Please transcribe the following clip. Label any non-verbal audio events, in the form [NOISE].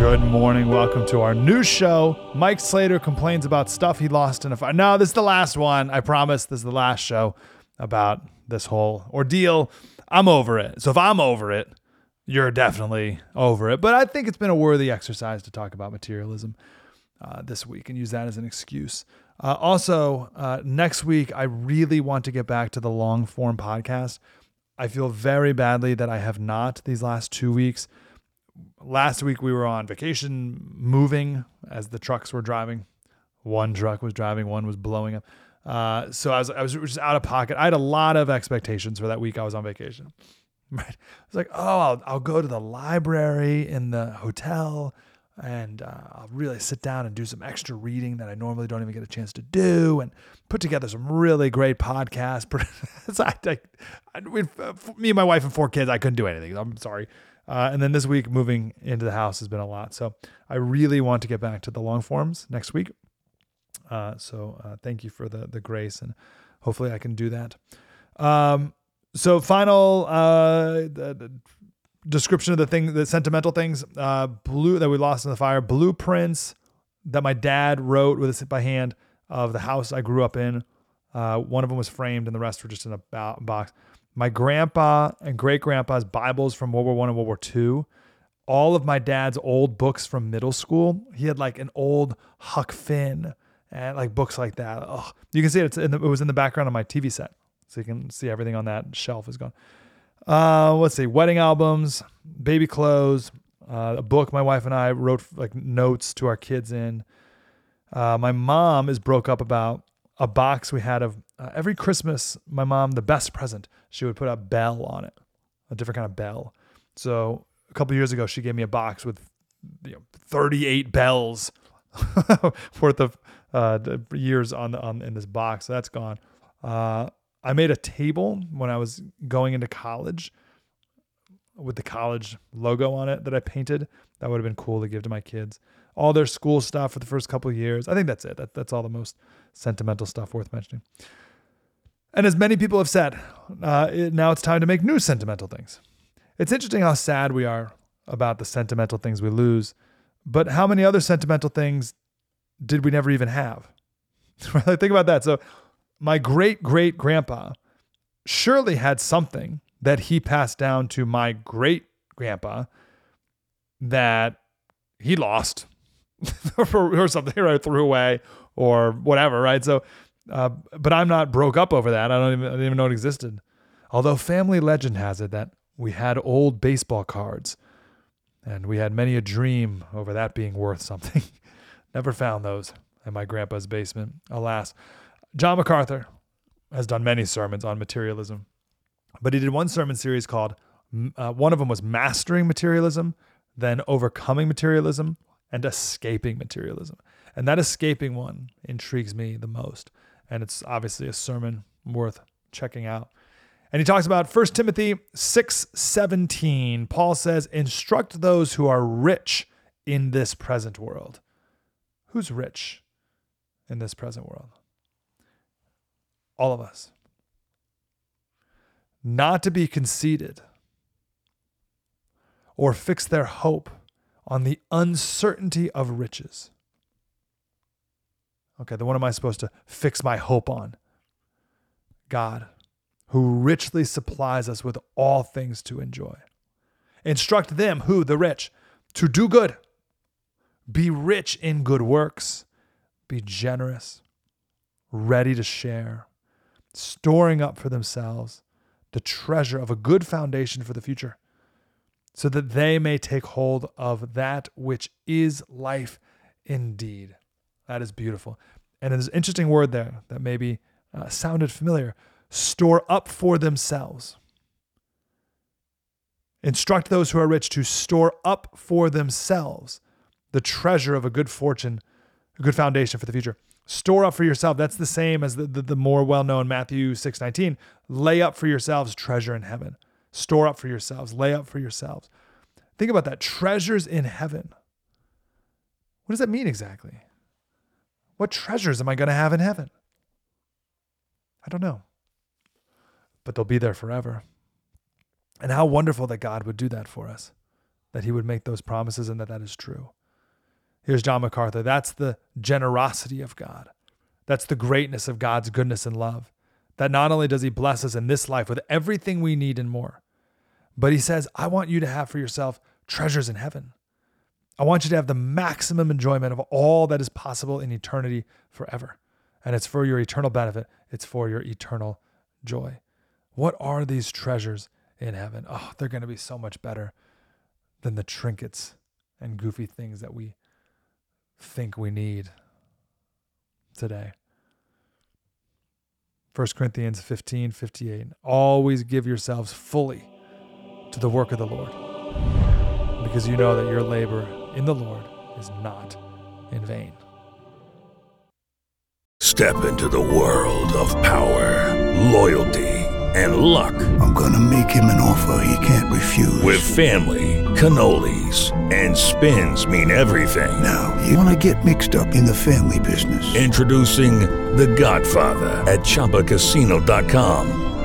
Good morning. Welcome to our new show. Mike Slater complains about stuff he lost in a fire. No, this is the last one. I promise this is the last show about this whole ordeal. I'm over it. So if I'm over it, you're definitely over it. But I think it's been a worthy exercise to talk about materialism uh, this week and use that as an excuse. Uh, also, uh, next week, I really want to get back to the long form podcast. I feel very badly that I have not these last two weeks last week we were on vacation moving as the trucks were driving. One truck was driving, one was blowing up. Uh, so I was I was just out of pocket. I had a lot of expectations for that week I was on vacation. [LAUGHS] Right? I was like, oh, I'll, I'll go to the library in the hotel and uh, I'll really sit down and do some extra reading that I normally don't even get a chance to do, and put together some really great podcasts. [LAUGHS] I, I, I, me and my wife and four kids, I couldn't do anything. I'm sorry. Uh, and then this week, moving into the house has been a lot. So I really want to get back to the long forms next week. Uh, so uh, thank you for the the grace, and hopefully I can do that. Um, so final uh, the, the description of the thing, the sentimental things, uh, blue that we lost in the fire, blueprints that my dad wrote with it by hand of the house I grew up in. Uh, one of them was framed, and the rest were just in a box my grandpa and great grandpa's Bibles from World War One and World War Two, all of my dad's old books from middle school. He had like an old Huck Finn and like books like that. Oh, you can see it. It's in the, it was in the background of my TV set, so you can see everything on that shelf is gone. Uh, let's see, wedding albums, baby clothes, uh, a book my wife and I wrote like notes to our kids in. Uh, my mom is broke up about a box we had of uh, every Christmas. My mom, the best present she would put a bell on it, a different kind of bell. So a couple years ago, she gave me a box with you know, 38 bells [LAUGHS] worth of uh, years on the, on in this box. So that's gone. Uh, I made a table when I was going into college with the college logo on it that I painted. That would have been cool to give to my kids. All their school stuff for the first couple years. I think that's it. That, that's all the most sentimental stuff worth mentioning. And as many people have said, uh, it, now it's time to make new sentimental things. It's interesting how sad we are about the sentimental things we lose, but how many other sentimental things did we never even have? [LAUGHS] Think about that. So, my great great grandpa surely had something that he passed down to my great grandpa that he lost [LAUGHS] or, something, or threw away or whatever, right? So, uh, but I'm not broke up over that. I don't even I didn't even know it existed. Although family legend has it that we had old baseball cards, and we had many a dream over that being worth something. [LAUGHS] Never found those in my grandpa's basement, alas. John MacArthur has done many sermons on materialism, but he did one sermon series called, uh, one of them was Mastering Materialism, then Overcoming Materialism, and Escaping Materialism. And that escaping one intrigues me the most. And it's obviously a sermon worth checking out. And he talks about 1 Timothy 6:17. Paul says, "Instruct those who are rich in this present world." Who's rich in this present world? All of us. Not to be conceited or fix their hope on the uncertainty of riches. Okay, then what am I supposed to fix my hope on? God who richly supplies us with all things to enjoy. Instruct them, who, the rich, to do good, be rich in good works, be generous, ready to share, storing up for themselves the treasure of a good foundation for the future, so that they may take hold of that which is life indeed. That is beautiful. And there's an interesting word there that maybe uh, sounded familiar store up for themselves. Instruct those who are rich to store up for themselves the treasure of a good fortune, a good foundation for the future. Store up for yourself. That's the same as the, the, the more well known Matthew 6 19. Lay up for yourselves treasure in heaven. Store up for yourselves. Lay up for yourselves. Think about that. Treasures in heaven. What does that mean exactly? What treasures am I going to have in heaven? I don't know but they'll be there forever. And how wonderful that God would do that for us, that He would make those promises and that that is true. Here's John MacArthur. That's the generosity of God. That's the greatness of God's goodness and love. That not only does He bless us in this life with everything we need and more, but He says, I want you to have for yourself treasures in heaven. I want you to have the maximum enjoyment of all that is possible in eternity forever. And it's for your eternal benefit, it's for your eternal joy. What are these treasures in heaven? Oh, they're going to be so much better than the trinkets and goofy things that we think we need today. 1 Corinthians 15 58. Always give yourselves fully to the work of the Lord, because you know that your labor in the Lord is not in vain. Step into the world of power, loyalty and luck. I'm going to make him an offer he can't refuse. With family, cannolis, and spins mean everything. Now, you want to get mixed up in the family business. Introducing The Godfather at Chumbacasino.com.